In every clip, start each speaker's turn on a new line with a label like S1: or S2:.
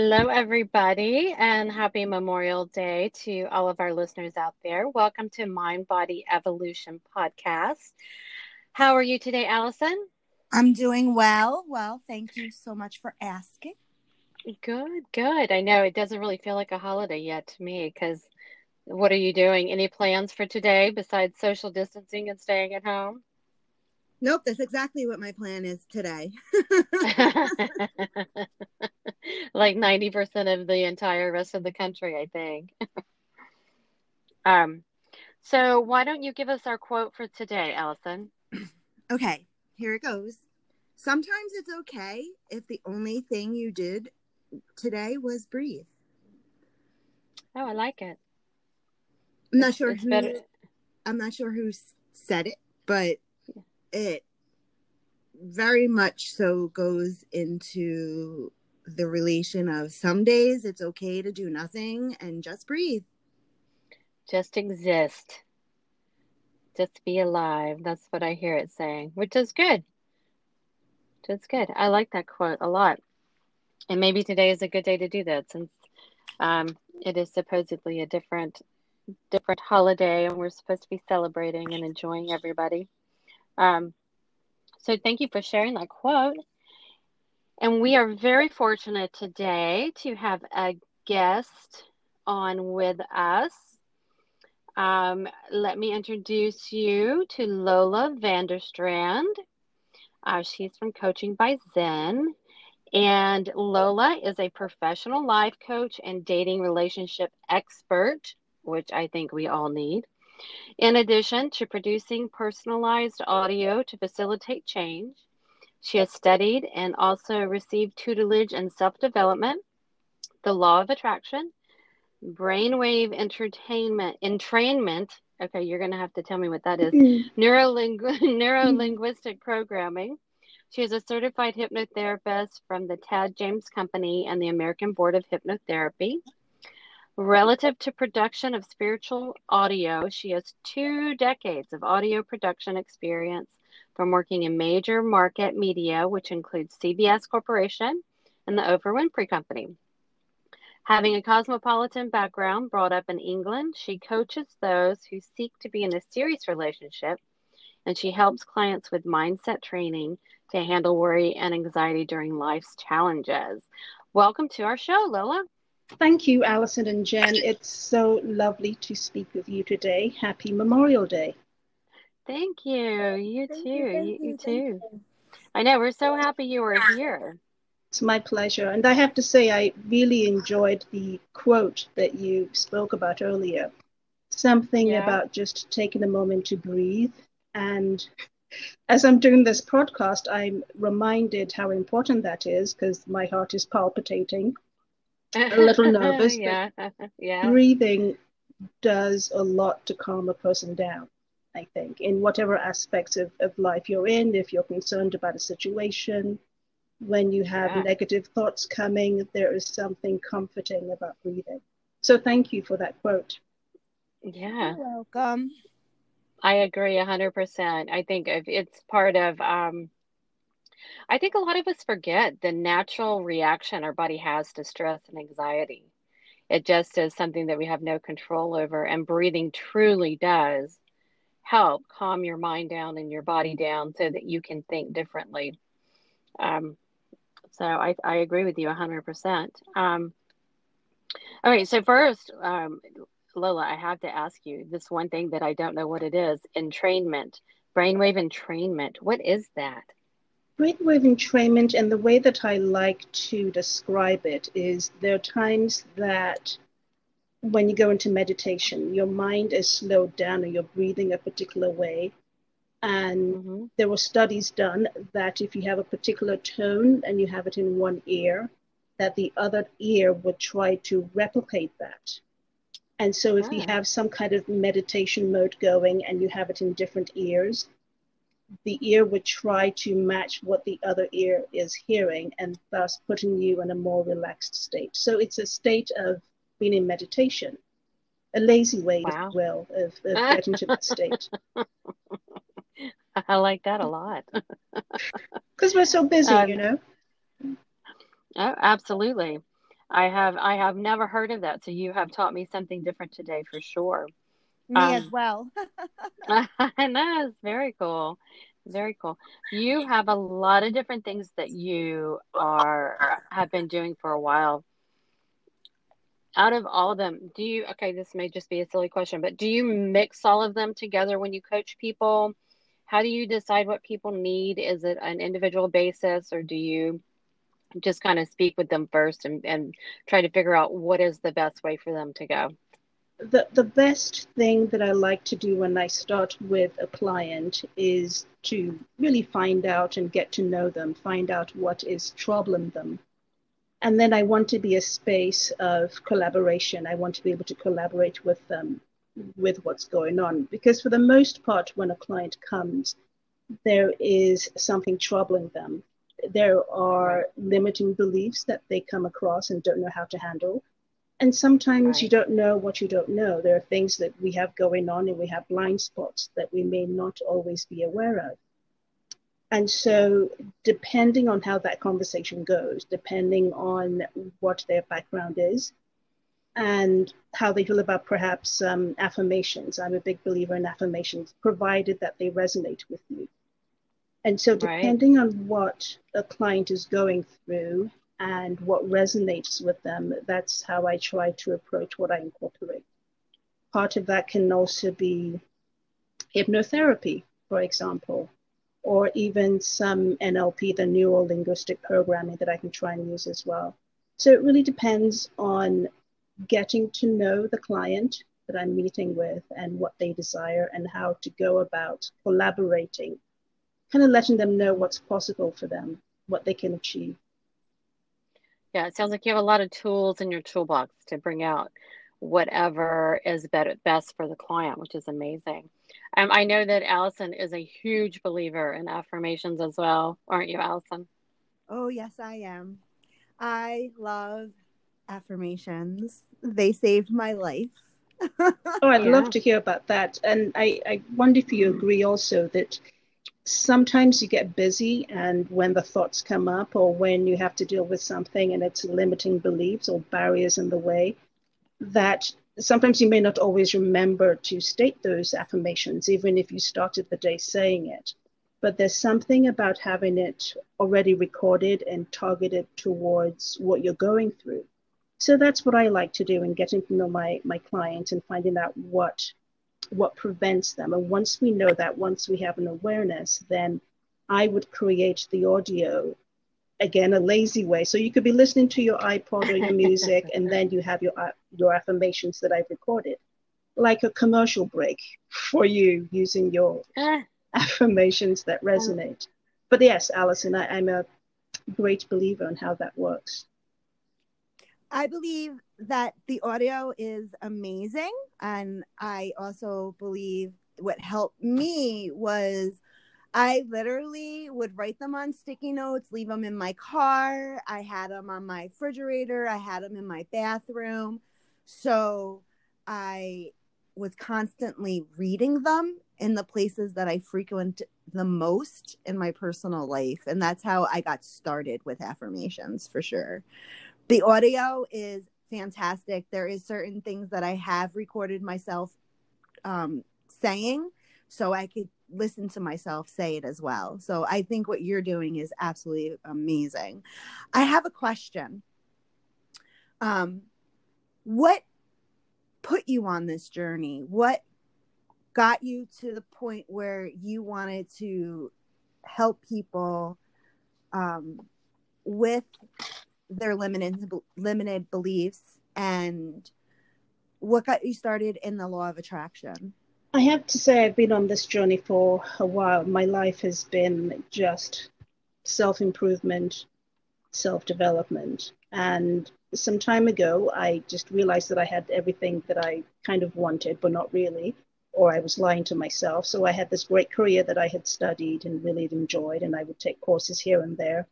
S1: Hello, everybody, and happy Memorial Day to all of our listeners out there. Welcome to Mind Body Evolution Podcast. How are you today, Allison?
S2: I'm doing well. Well, thank you so much for asking.
S1: Good, good. I know it doesn't really feel like a holiday yet to me because what are you doing? Any plans for today besides social distancing and staying at home?
S2: Nope, that's exactly what my plan is today.
S1: like 90% of the entire rest of the country, I think. um, so why don't you give us our quote for today, Allison?
S2: Okay, here it goes. Sometimes it's okay if the only thing you did today was breathe.
S1: Oh, I like it.
S2: I'm not sure who. Better. I'm not sure who said it, but it very much so goes into the relation of some days it's okay to do nothing and just breathe.
S1: Just exist. Just be alive. That's what I hear it saying, which is good. That's good. I like that quote a lot. And maybe today is a good day to do that since um, it is supposedly a different different holiday and we're supposed to be celebrating and enjoying everybody. Um, so thank you for sharing that quote. And we are very fortunate today to have a guest on with us. Um, let me introduce you to Lola Vanderstrand. Uh, she's from Coaching by Zen. And Lola is a professional life coach and dating relationship expert, which I think we all need. In addition to producing personalized audio to facilitate change, she has studied and also received tutelage in self development, the law of attraction, brainwave entertainment, entrainment. Okay, you're going to have to tell me what that is. Mm-hmm. Neurolingu- Neuro linguistic programming. She is a certified hypnotherapist from the Tad James Company and the American Board of Hypnotherapy. Relative to production of spiritual audio, she has two decades of audio production experience from working in major market media, which includes CBS Corporation and the Oprah Winfrey Company. Having a cosmopolitan background brought up in England, she coaches those who seek to be in a serious relationship and she helps clients with mindset training to handle worry and anxiety during life's challenges. Welcome to our show, Lola.
S3: Thank you, Allison and Jen. It's so lovely to speak with you today. Happy Memorial Day.
S1: Thank you. You thank too. You, you, you too. You. I know. We're so happy you were here.
S3: It's my pleasure. And I have to say, I really enjoyed the quote that you spoke about earlier. Something yeah. about just taking a moment to breathe. And as I'm doing this podcast, I'm reminded how important that is because my heart is palpitating a little nervous.
S1: yeah, yeah.
S3: Breathing does a lot to calm a person down. I think in whatever aspects of, of life you're in, if you're concerned about a situation, when you have yeah. negative thoughts coming, there is something comforting about breathing. So thank you for that quote.
S1: Yeah.
S2: You're welcome.
S1: I agree 100%. I think it's part of um, I think a lot of us forget the natural reaction our body has to stress and anxiety. It just is something that we have no control over, and breathing truly does help calm your mind down and your body down so that you can think differently. Um, so I, I agree with you 100%. Um, all right, so first, um, Lola, I have to ask you this one thing that I don't know what it is entrainment, brainwave entrainment. What is that?
S3: Brainwave entrainment, and the way that I like to describe it is there are times that when you go into meditation, your mind is slowed down or you're breathing a particular way. And mm-hmm. there were studies done that if you have a particular tone and you have it in one ear, that the other ear would try to replicate that. And so if you have some kind of meditation mode going and you have it in different ears, the ear would try to match what the other ear is hearing and thus putting you in a more relaxed state. So it's a state of being in meditation, a lazy way, wow. if you will, of, of getting to that state.
S1: I like that a lot.
S3: Because we're so busy, um, you know?
S1: Oh, absolutely. I have I have never heard of that. So you have taught me something different today for sure.
S2: Me um, as well.
S1: I know it's very cool. Very cool. You have a lot of different things that you are have been doing for a while. Out of all of them, do you okay, this may just be a silly question, but do you mix all of them together when you coach people? How do you decide what people need? Is it an individual basis or do you just kind of speak with them first and, and try to figure out what is the best way for them to go?
S3: The, the best thing that I like to do when I start with a client is to really find out and get to know them, find out what is troubling them. And then I want to be a space of collaboration. I want to be able to collaborate with them with what's going on. Because for the most part, when a client comes, there is something troubling them. There are limiting beliefs that they come across and don't know how to handle and sometimes right. you don't know what you don't know. There are things that we have going on and we have blind spots that we may not always be aware of. And so, depending on how that conversation goes, depending on what their background is, and how they feel about perhaps um, affirmations, I'm a big believer in affirmations, provided that they resonate with you. And so, depending right. on what a client is going through and what resonates with them, that's how I try to approach what I incorporate. Part of that can also be hypnotherapy, for example, or even some NLP, the neuro linguistic programming that I can try and use as well. So it really depends on getting to know the client that I'm meeting with and what they desire and how to go about collaborating, kind of letting them know what's possible for them, what they can achieve.
S1: Yeah, it sounds like you have a lot of tools in your toolbox to bring out whatever is better, best for the client, which is amazing. Um, I know that Allison is a huge believer in affirmations as well, aren't you, Allison?
S2: Oh, yes, I am. I love affirmations. They saved my life.
S3: oh, I'd yeah. love to hear about that. And I, I wonder if you agree also that sometimes you get busy and when the thoughts come up or when you have to deal with something and it's limiting beliefs or barriers in the way that sometimes you may not always remember to state those affirmations even if you started the day saying it. But there's something about having it already recorded and targeted towards what you're going through. So that's what i like to do in getting to know my my client and finding out what what prevents them. And once we know that, once we have an awareness, then I would create the audio again a lazy way. So you could be listening to your iPod or your music, and then you have your your affirmations that I've recorded, like a commercial break for you using your ah. affirmations that resonate. But yes, Allison, I, I'm a great believer in how that works.
S2: I believe that the audio is amazing. And I also believe what helped me was I literally would write them on sticky notes, leave them in my car. I had them on my refrigerator, I had them in my bathroom. So I was constantly reading them in the places that I frequent the most in my personal life. And that's how I got started with affirmations for sure. The audio is fantastic. There is certain things that I have recorded myself um, saying, so I could listen to myself say it as well. So I think what you're doing is absolutely amazing. I have a question. Um, what put you on this journey? What got you to the point where you wanted to help people um, with their limited limited beliefs and what got you started in the law of attraction?
S3: I have to say I've been on this journey for a while. My life has been just self-improvement, self-development. And some time ago, I just realized that I had everything that I kind of wanted, but not really, or I was lying to myself. So I had this great career that I had studied and really enjoyed, and I would take courses here and there.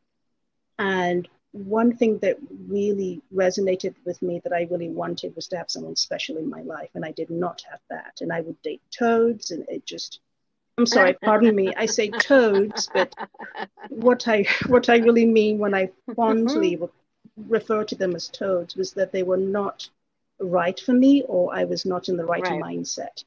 S3: And one thing that really resonated with me that I really wanted was to have someone special in my life, and I did not have that. And I would date toads, and it just I'm sorry, pardon me. I say toads, but what I what I really mean when I fondly mm-hmm. refer to them as toads was that they were not right for me or I was not in the right, right. mindset.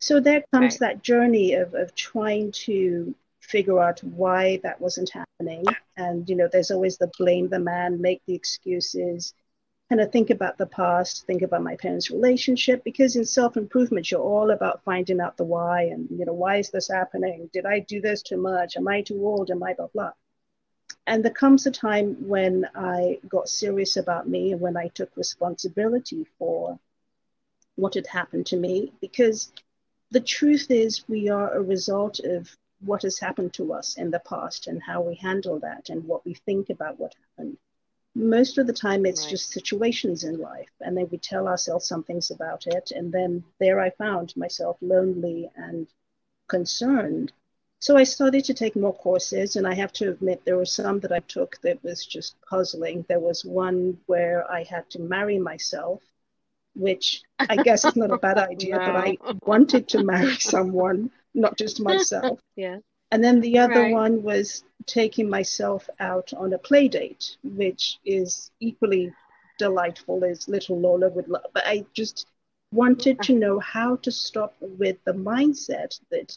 S3: So there comes right. that journey of, of trying to figure out why that wasn't happening. And, you know, there's always the blame the man, make the excuses, kind of think about the past, think about my parents' relationship, because in self improvement, you're all about finding out the why and, you know, why is this happening? Did I do this too much? Am I too old? Am I blah, blah? And there comes a time when I got serious about me and when I took responsibility for what had happened to me, because the truth is we are a result of what has happened to us in the past and how we handle that and what we think about what happened. Most of the time, it's right. just situations in life, and then we tell ourselves some things about it. And then there I found myself lonely and concerned. So I started to take more courses, and I have to admit there were some that I took that was just puzzling. There was one where I had to marry myself, which I guess is not a bad idea, no. but I wanted to marry someone not just myself.
S1: yeah.
S3: And then the other right. one was taking myself out on a play date, which is equally delightful as little Lola would love. But I just wanted to know how to stop with the mindset that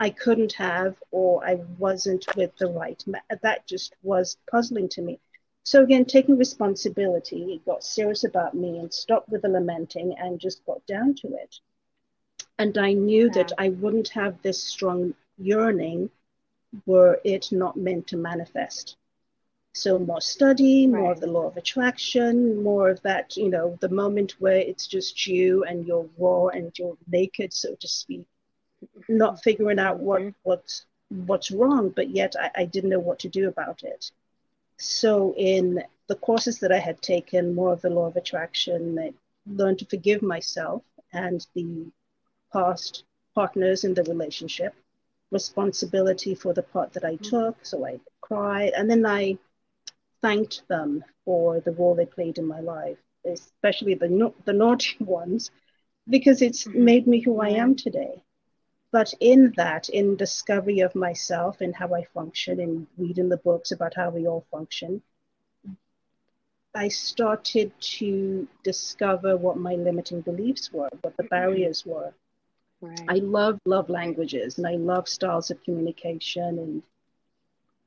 S3: I couldn't have or I wasn't with the right man. That just was puzzling to me. So again, taking responsibility, got serious about me and stopped with the lamenting and just got down to it. And I knew yeah. that I wouldn't have this strong yearning were it not meant to manifest. So more study, right. more of the law of attraction, more of that, you know, the moment where it's just you and you're raw and you're naked, so to speak, not figuring out what mm-hmm. what's what's wrong, but yet I, I didn't know what to do about it. So in the courses that I had taken, more of the law of attraction, I learned to forgive myself and the past partners in the relationship, responsibility for the part that I mm-hmm. took. So I cried, and then I thanked them for the role they played in my life, especially the the naughty ones, because it's mm-hmm. made me who I am today. But in that, in discovery of myself and how I function, and reading the books about how we all function, I started to discover what my limiting beliefs were, what the mm-hmm. barriers were. Right. I love love languages and I love styles of communication and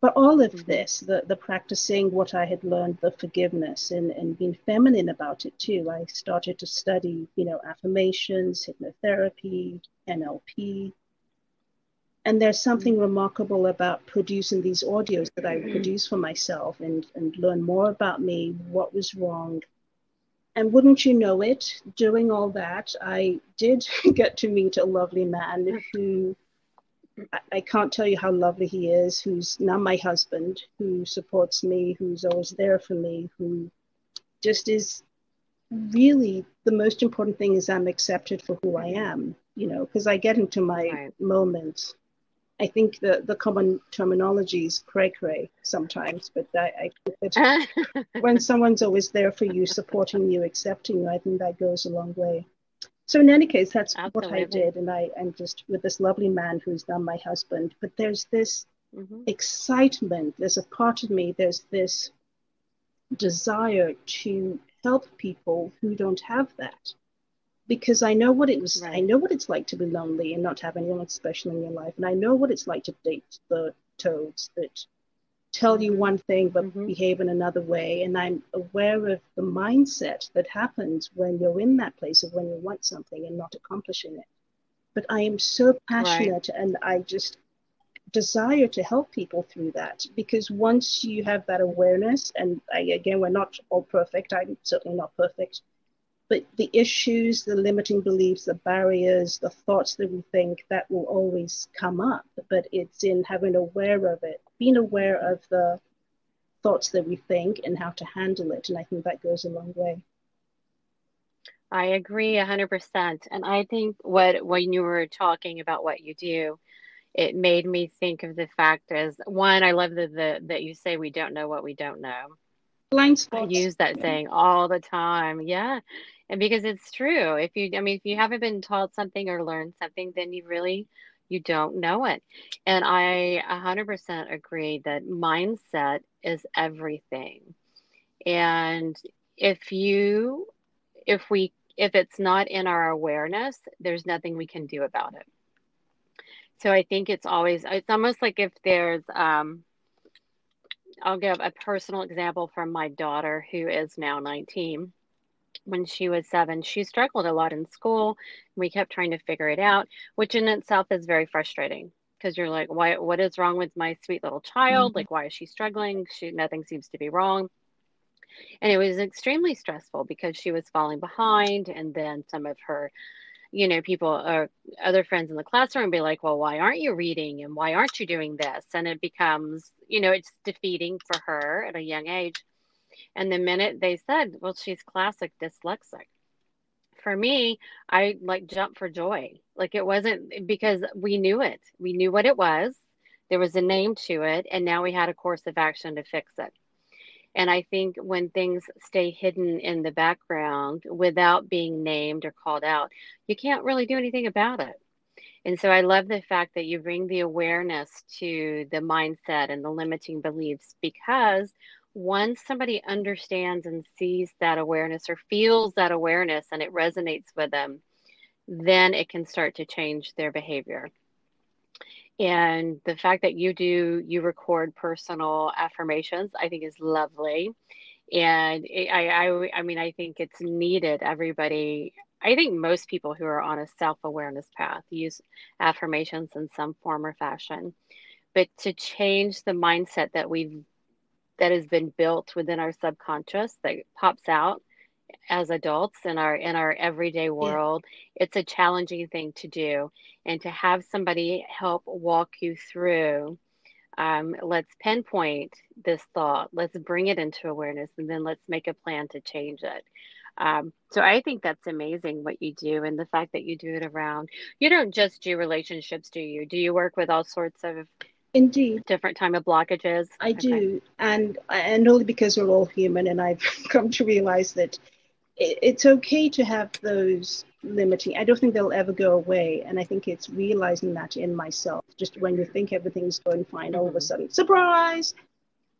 S3: but all of mm-hmm. this, the, the practicing what I had learned, the forgiveness and, and being feminine about it too. I started to study, you know, affirmations, hypnotherapy, NLP. And there's something mm-hmm. remarkable about producing these audios that I mm-hmm. produce for myself and, and learn more about me, what was wrong, and wouldn't you know it, doing all that, I did get to meet a lovely man who I can't tell you how lovely he is, who's now my husband, who supports me, who's always there for me, who just is really the most important thing is I'm accepted for who I am, you know, because I get into my right. moments I think the, the common terminology is cray cray sometimes, but I, I when someone's always there for you, supporting you, accepting you, I think that goes a long way. So in any case, that's Absolutely. what I did, and I am just with this lovely man who's now my husband. But there's this mm-hmm. excitement. There's a part of me. There's this desire to help people who don't have that because I know what it was. Right. I know what it's like to be lonely and not have anyone special in your life, and I know what it's like to date the toads that tell you one thing but mm-hmm. behave in another way. And I'm aware of the mindset that happens when you're in that place of when you want something and not accomplishing it. But I am so passionate, right. and I just desire to help people through that because once you have that awareness and I, again we're not all perfect i'm certainly not perfect but the issues, the limiting beliefs, the barriers, the thoughts that we think, that will always come up. But it's in having aware of it, being aware of the thoughts that we think and how to handle it. And I think that goes a long way.
S1: I agree 100%. And I think what when you were talking about what you do, it made me think of the fact as one, I love the, the that you say we don't know what we don't know.
S3: Blind spots.
S1: I use that saying all the time. Yeah and because it's true if you i mean if you haven't been taught something or learned something then you really you don't know it. And i 100% agree that mindset is everything. And if you, if we, if it's not in our awareness, there's nothing we can do about it. So I think it's always, it's almost like if there's, um, I'll give a personal example from my daughter who is now 19 when she was seven, she struggled a lot in school. We kept trying to figure it out, which in itself is very frustrating because you're like, why? What is wrong with my sweet little child? Mm-hmm. Like, why is she struggling? She nothing seems to be wrong. And it was extremely stressful because she was falling behind, and then some of her, you know, people or other friends in the classroom be like, well, why aren't you reading? And why aren't you doing this? And it becomes, you know, it's defeating for her at a young age. And the minute they said, well, she's classic dyslexic. For me, I like jumped for joy. Like it wasn't because we knew it. We knew what it was. There was a name to it. And now we had a course of action to fix it. And I think when things stay hidden in the background without being named or called out, you can't really do anything about it. And so I love the fact that you bring the awareness to the mindset and the limiting beliefs because once somebody understands and sees that awareness or feels that awareness and it resonates with them, then it can start to change their behavior. And the fact that you do, you record personal affirmations, I think is lovely. And I, I, I mean, I think it's needed. Everybody, I think most people who are on a self awareness path use affirmations in some form or fashion. But to change the mindset that we've that has been built within our subconscious that pops out as adults in our in our everyday world. Yeah. it's a challenging thing to do. And to have somebody help walk you through um, let's pinpoint this thought let's bring it into awareness and then let's make a plan to change it. Um, so i think that's amazing what you do and the fact that you do it around you don't just do relationships do you? Do you work with all sorts of
S3: Indeed.
S1: Different time of blockages.
S3: I okay. do. And and only because we're all human and I've come to realize that it's okay to have those limiting. I don't think they'll ever go away. And I think it's realizing that in myself. Just when you think everything's going fine, all of a mm-hmm. sudden, surprise,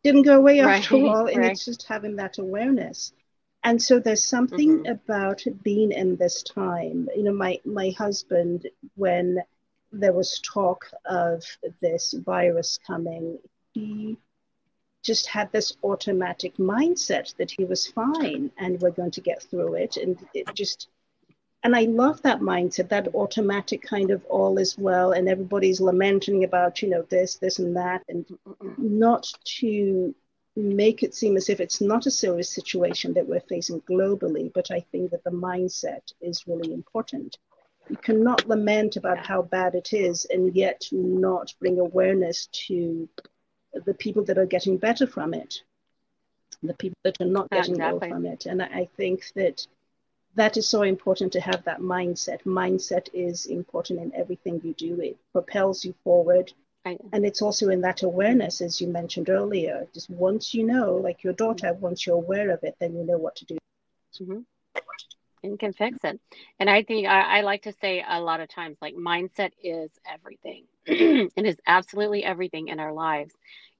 S3: didn't go away after all. And right. it's just having that awareness. And so there's something mm-hmm. about being in this time. You know, my my husband, when there was talk of this virus coming, he just had this automatic mindset that he was fine and we're going to get through it. And it just, and I love that mindset, that automatic kind of all is well, and everybody's lamenting about, you know, this, this, and that, and not to make it seem as if it's not a serious situation that we're facing globally. But I think that the mindset is really important you cannot lament about how bad it is and yet not bring awareness to the people that are getting better from it, the people that are not getting exactly. ill from it. And I think that that is so important to have that mindset. Mindset is important in everything you do. It propels you forward. And it's also in that awareness, as you mentioned earlier. Just once you know, like your daughter, once you're aware of it, then you know what to do.
S1: Mm-hmm and can fix it. And I think I, I, like to say a lot of times, like mindset is everything. it is absolutely everything in our lives.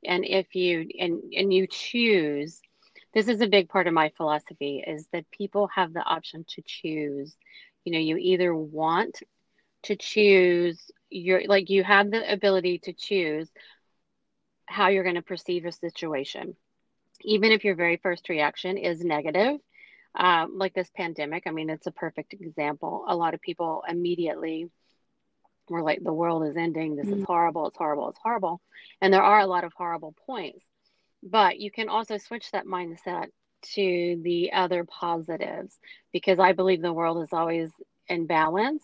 S1: And if you and and you choose, this is a big part of my philosophy is that people have the option to choose. You know, you either want to choose your like you have the ability to choose how you're going to perceive a situation. Even if your very first reaction is negative, um, like this pandemic. I mean, it's a perfect example. A lot of people immediately were like, the world is ending. This mm-hmm. is horrible. It's horrible. It's horrible. And there are a lot of horrible points. But you can also switch that mindset to the other positives because I believe the world is always in balance.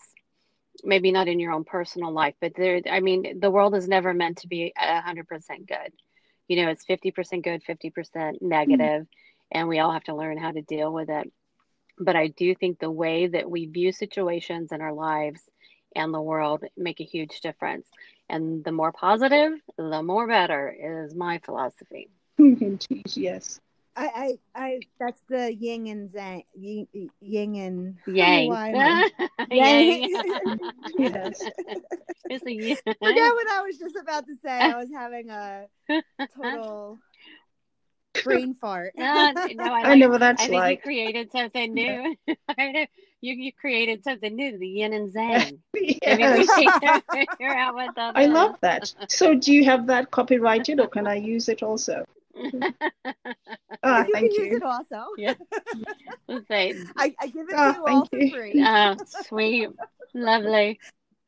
S1: Maybe not in your own personal life, but there, I mean, the world is never meant to be 100% good. You know, it's 50% good, 50% negative. Mm-hmm and we all have to learn how to deal with it. But I do think the way that we view situations in our lives and the world make a huge difference. And the more positive, the more better is my philosophy.
S3: yes.
S2: I, I, I, that's the yin and zang, yin, yin and
S1: yang.
S2: yang. yes. It's a yin. Forget what I was just about to say. I was having a total brain fart.
S1: no, no, I,
S3: I know what that's
S1: I think
S3: like.
S1: you created something new. you you created something new, the yin and zang.
S3: yes.
S1: You're out that.
S3: I love that. So, do you have that copyrighted, or can I use it also? Ah,
S2: you
S3: thank
S2: can use it also.
S1: Yeah. Say,
S2: I, I give it
S3: Oh,
S2: to you all
S3: thank
S2: for
S3: you.
S2: free.
S1: oh, sweet, lovely,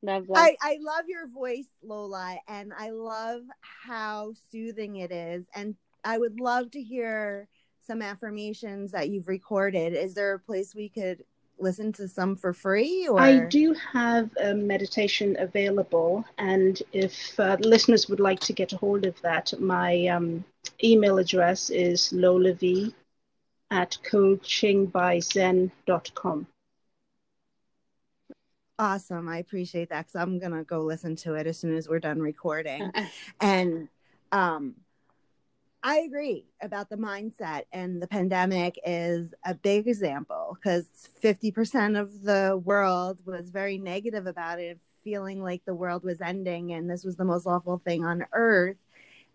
S1: lovely.
S2: I, I love your voice, Lola, and I love how soothing it is. And I would love to hear some affirmations that you've recorded. Is there a place we could listen to some for free? Or
S3: I do have a meditation available, and if uh, listeners would like to get a hold of that, my um, email address is lolav at coachingbyzen.com.
S2: Awesome. I appreciate that because I'm gonna go listen to it as soon as we're done recording. and um I agree about the mindset and the pandemic is a big example because 50% of the world was very negative about it, feeling like the world was ending and this was the most awful thing on earth.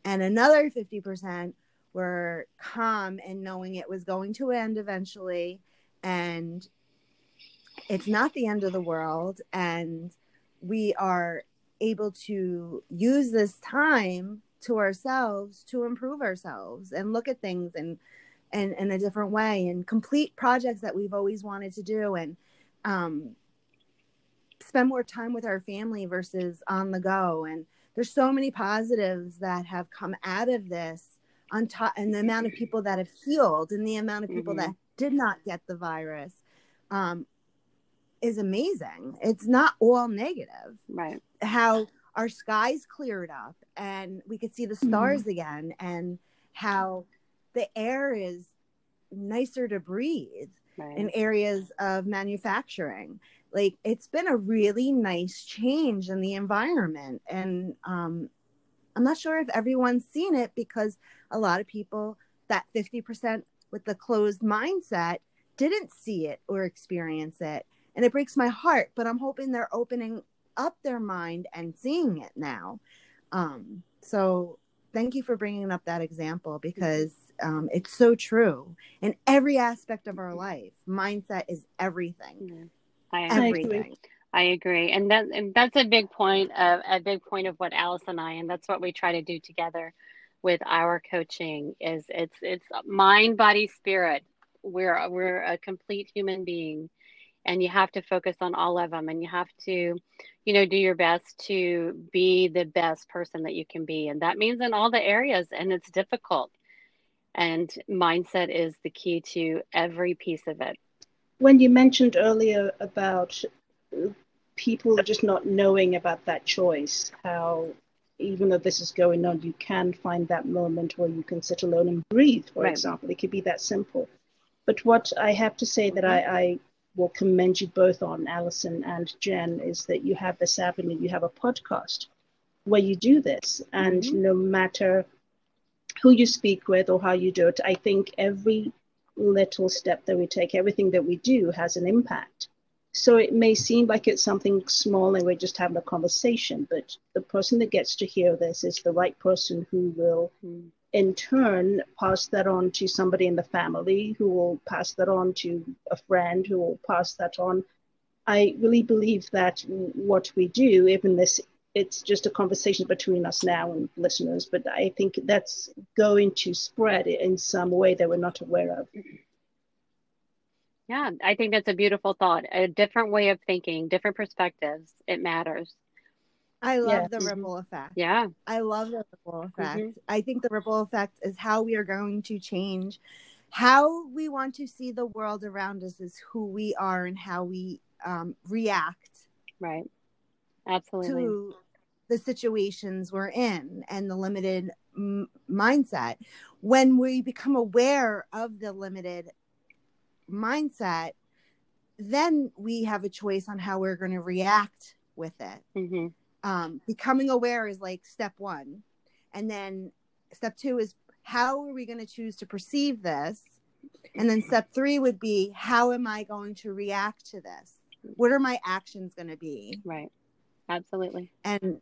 S2: And another 50% were calm and knowing it was going to end eventually and it's not the end of the world and we are able to use this time to ourselves to improve ourselves and look at things and and in a different way and complete projects that we've always wanted to do and um, spend more time with our family versus on the go and there's so many positives that have come out of this on top and the amount of people that have healed and the amount of people
S1: Mhm.
S2: that did not get the virus um, is amazing it's not all negative
S1: right.
S2: how our skies cleared up and we could see the stars again and how the air is nicer to breathe
S1: Right.
S2: in areas of manufacturing. Like it's been a really nice change in the environment and um i'm not sure if everyone's seen it because a lot of people that 50% with the closed mindset didn't see it or experience it. And it breaks my heart but i'm hoping they're opening up their mind and seeing it now um so thank you for bringing up that example because um, it's so true in every aspect of our life mindset is everything.
S1: I,
S3: I agree.
S2: everything
S1: I agree, and that and that's a big point of a big point of what Alice and I, and that's what we try to do together with our coaching. Is it's it's mind, body, spirit. We're we're a complete human being, and you have to focus on all of them, and you have to, you know, do your best to be the best person that you can be, and that means in all the areas, and it's difficult. And mindset is the key to every piece of it.
S3: When you mentioned earlier about people just not knowing about that choice, how even though this is going on, you can find that moment where you can sit alone and breathe, for
S1: Right.
S3: example. It could be that simple. But what I have to say that I, I will commend you both on, Allison and Jen, is that you have this avenue, you have a podcast where you do this. And
S1: Mhm.
S3: no matter who you speak with or how you do it, I think every little step that we take, everything that we do has an impact. So it may seem like it's something small and we're just having a conversation, but the person that gets to hear this is the right person who will,
S1: Mm.
S3: In turn, pass that on to somebody in the family, who will pass that on to a friend, who will pass that on. I really believe that what we do, even this, it's just a conversation between us now and listeners, but I think that's going to spread in some way that we're not aware of.
S1: Yeah, I think that's a beautiful thought. A different way of thinking, different perspectives. It matters.
S2: I love
S3: Yeah.
S2: the
S1: Mhm.
S2: ripple effect
S1: Yeah.
S2: I love the ripple effect.
S1: Mhm.
S2: I think the ripple effect is how we are going to change how we want to see the world around us is who we are and how we um, react
S1: Right. Absolutely.
S2: to the situations we're in and the limited m- mindset. When we become aware of the limited mindset, then we have a choice on how we're going to react with it
S1: hmm
S2: um, becoming aware is like step one and then step two is how are we going to choose to perceive this and then step three would be how am i going to react to this what are my actions going to be
S1: Right. Absolutely.
S2: and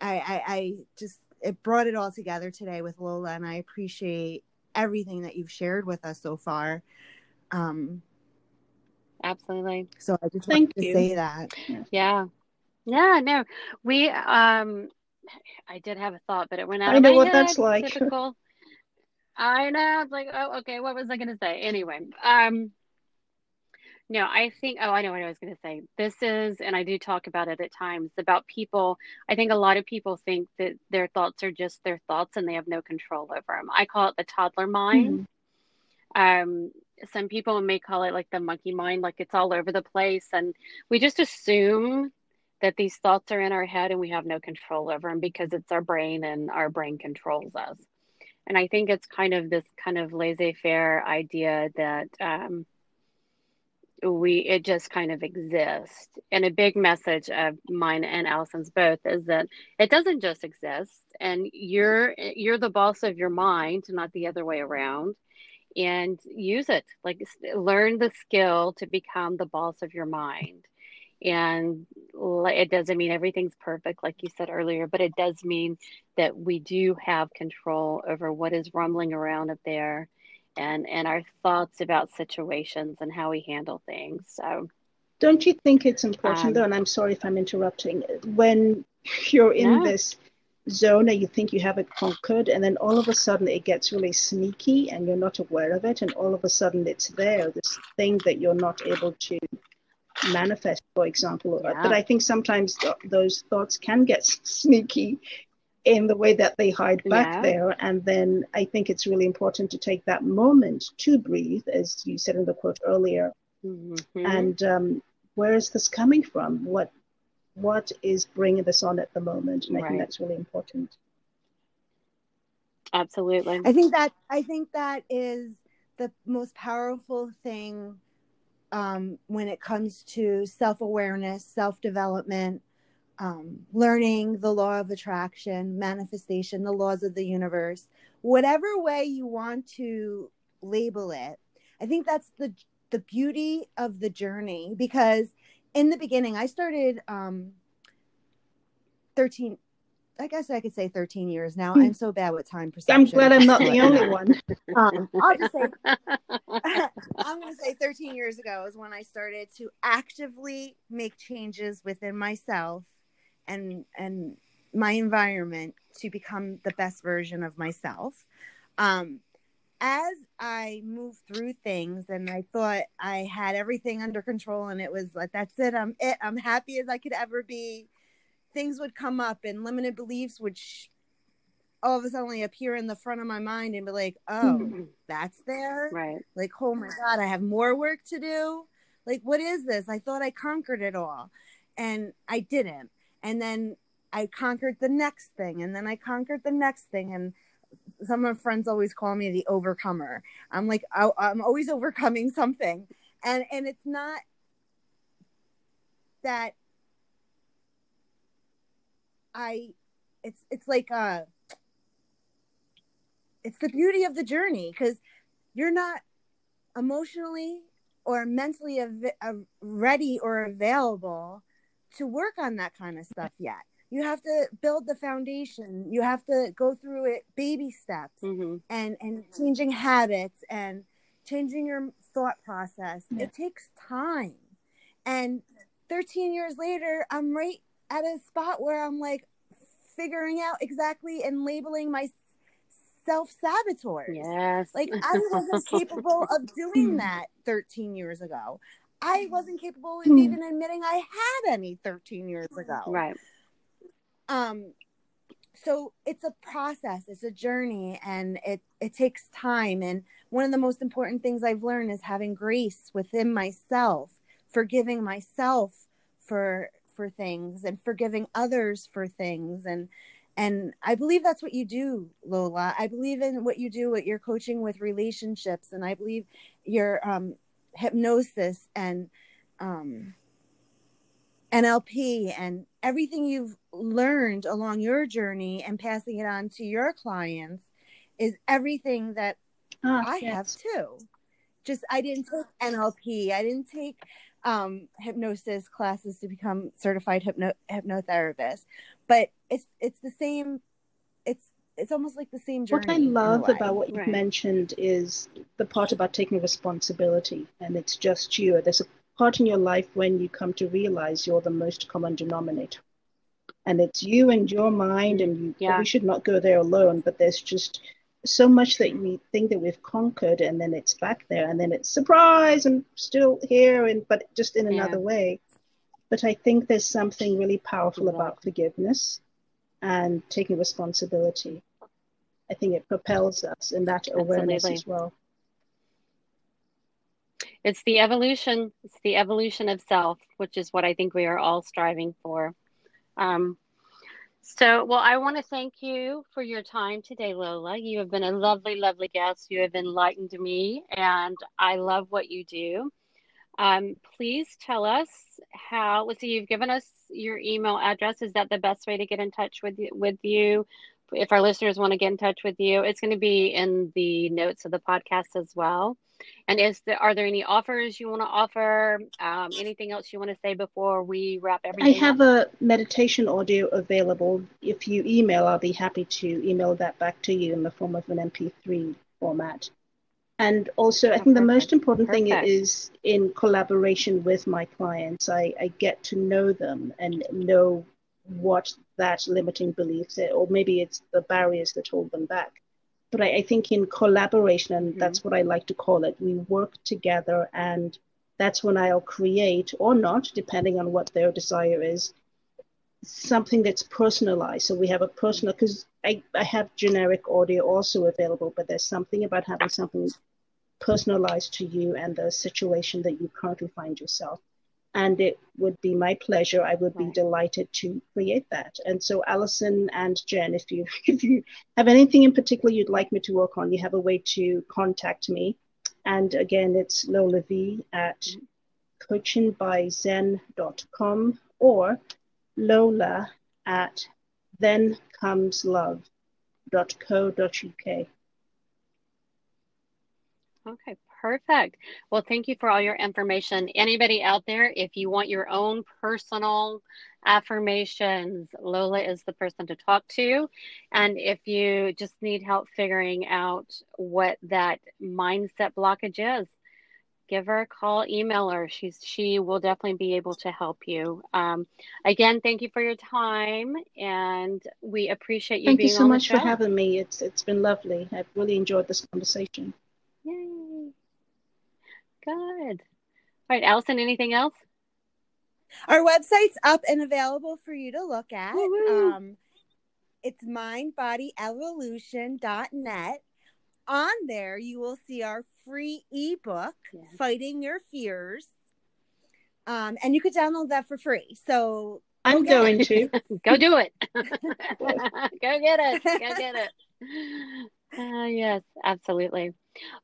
S2: I, I i just it brought it all together today with lola and i appreciate everything that you've shared with us so far. Um,
S1: Absolutely.
S2: So I just Thank wanted you. to say that.
S1: Yeah. Yeah, no. We um I did have a thought, but it went out.
S3: I know what
S1: head.
S3: that's like.
S1: Typical. I know. It's like, oh, okay. What was I going to say? Anyway, um, no, I think. Oh, I know what I was going to say. This is, and I do talk about it at times about people. I think a lot of people think that their thoughts are just their thoughts, and they have no control over them. I call it the toddler mind. Mm-hmm. Um, some people may call it like the monkey mind, like it's all over the place, and we just assume that these thoughts are in our head and we have no control over them because it's our brain and our brain controls us. And I think it's kind of this kind of laissez faire idea that um, we, it just kind of exists. And a big message of mine and Allison's both is that it doesn't just exist and you're, you're the boss of your mind, not the other way around and use it like learn the skill to become the boss of your mind and it doesn't mean everything's perfect like you said earlier but it does mean that we do have control over what is rumbling around up there and and our thoughts about situations and how we handle things. So
S3: don't you think it's important um, though and i'm sorry if i'm interrupting when you're in this zone and you think you have it conquered and then all of a sudden it gets really sneaky and you're not aware of it and all of a sudden it's there this thing that you're not able to manifest, for example. Yeah. But I think sometimes th- those thoughts can get sneaky in the way that they hide back yeah. there. And then I think it's really important to take that moment to breathe, as you said in the quote earlier. Mm-hmm. And um, where is this coming from? What what is bringing this on at the moment? And I right. think that's really important.
S1: Absolutely.
S2: I think that I think that is the most powerful thing um, when it comes to self awareness, self development, um, learning the law of attraction, manifestation, the laws of the universe, whatever way you want to label it. I think that's the the beauty of the journey because in the beginning I started um, 13 I guess I could say 13 years now. I'm so bad with time perception.
S3: I'm glad I'm not the only one.
S2: um, I'll just say, years ago is when I started to actively make changes within myself and and my environment to become the best version of myself. Um, as I moved through things and I thought I had everything under control and it was like that's it, I'm it, I'm happy as I could ever be. Things would come up and limited beliefs would sh- all of a sudden appear in the front of my mind and be like, oh, that's there.
S1: Right.
S2: Like, oh my God, I have more work to do. Like, what is this? I thought I conquered it all. And I didn't. And then I conquered the next thing. And then I conquered the next thing. And some of my friends always call me the overcomer. I'm like, I, I'm always overcoming something. And, and it's not that I it's it's like uh it's the beauty of the journey because you're not emotionally or mentally av- av- ready or available to work on that kind of stuff yet. You have to build the foundation. You have to go through it baby steps mm-hmm. and and changing habits and changing your thought process. Yeah. It takes time. And 13 years later, I'm right at a spot where I'm like figuring out exactly and labeling my self saboteurs.
S1: Yes.
S2: Like I wasn't capable of doing that 13 years ago. I wasn't capable of even admitting I had any 13 years ago.
S1: Right.
S2: Um so it's a process, it's a journey and it it takes time and one of the most important things I've learned is having grace within myself, forgiving myself for for things and forgiving others for things and and i believe that's what you do lola. I believe in what you do what you're coaching with relationships and i believe your um, hypnosis and um, nlp and everything you've learned along your journey and passing it on to your clients is everything that oh, i yes. have too. Just i didn't take nlp i didn't take um, hypnosis classes to become certified hypno hypnotherapist, but it's it's the same. It's it's almost like the same journey.
S3: What I love about what you right. mentioned is the part about taking responsibility, and it's just you. There's a part in your life when you come to realize you're the most common denominator, and it's you and your mind, and you yeah. should not go there alone. But there's just so much that we think that we've conquered, and then it's back there, and then it's surprise, and still here, and but just in another yeah. way. But I think there's something really powerful about forgiveness and taking responsibility. I think it propels us in that awareness Absolutely. as well.
S1: It's the evolution. It's the evolution of self, which is what I think we are all striving for. Um, so, well, I want to thank you for your time today, Lola. You have been a lovely, lovely guest. You have enlightened me, and I love what you do. Um, please tell us how. Let's see. You've given us your email address. Is that the best way to get in touch with you, with you? If our listeners want to get in touch with you, it's going to be in the notes of the podcast as well. And is there are there any offers you want to offer? Um, anything else you want to say before we wrap everything?
S3: I have up? a meditation audio available. If you email, I'll be happy to email that back to you in the form of an MP3 format. And also, I think the most important Perfect. thing is in collaboration with my clients. I, I get to know them and know what that limiting beliefs is, or maybe it's the barriers that hold them back. But I, I think in collaboration, and mm-hmm. that's what I like to call it, we work together, and that's when I'll create or not, depending on what their desire is, something that's personalized. So we have a personal, because I, I have generic audio also available, but there's something about having something personalized to you and the situation that you currently find yourself. And it would be my pleasure. I would right. be delighted to create that. And so, Allison and Jen, if you if you have anything in particular you'd like me to work on, you have a way to contact me. And again, it's Lola V at coachingbyzen.com or Lola at thencomeslove.co.uk.
S1: Okay, perfect. Well, thank you for all your information. Anybody out there, if you want your own personal affirmations, Lola is the person to talk to. And if you just need help figuring out what that mindset blockage is, give her a call, email her. She's she will definitely be able to help you. Um, again, thank you for your time, and we appreciate you.
S3: Thank
S1: you
S3: so much for having me. It's it's been lovely. I've really enjoyed this conversation.
S1: Good. All right, Allison. Anything else?
S2: Our website's up and available for you to look at. Um, it's mindbodyevolution.net. On there, you will see our free ebook, yes. Fighting Your Fears. Um, and you could download that for free. So
S3: I'm going to
S1: go do it. go get it. Go get it. Uh, yes, absolutely.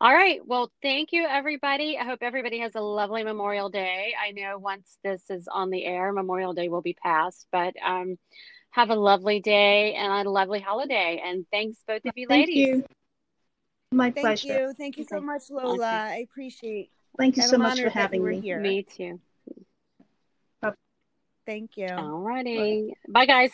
S1: All right. Well, thank you, everybody. I hope everybody has a lovely Memorial Day. I know once this is on the air, Memorial Day will be past, but um, have a lovely day and a lovely holiday. And thanks, both of you
S3: thank
S1: ladies.
S3: You. My
S2: thank
S3: pleasure.
S2: You. Thank you so much, Lola. Okay. I appreciate
S3: Thank you so much for having me.
S1: Here. Me too.
S2: Thank you.
S1: All righty. Bye, guys.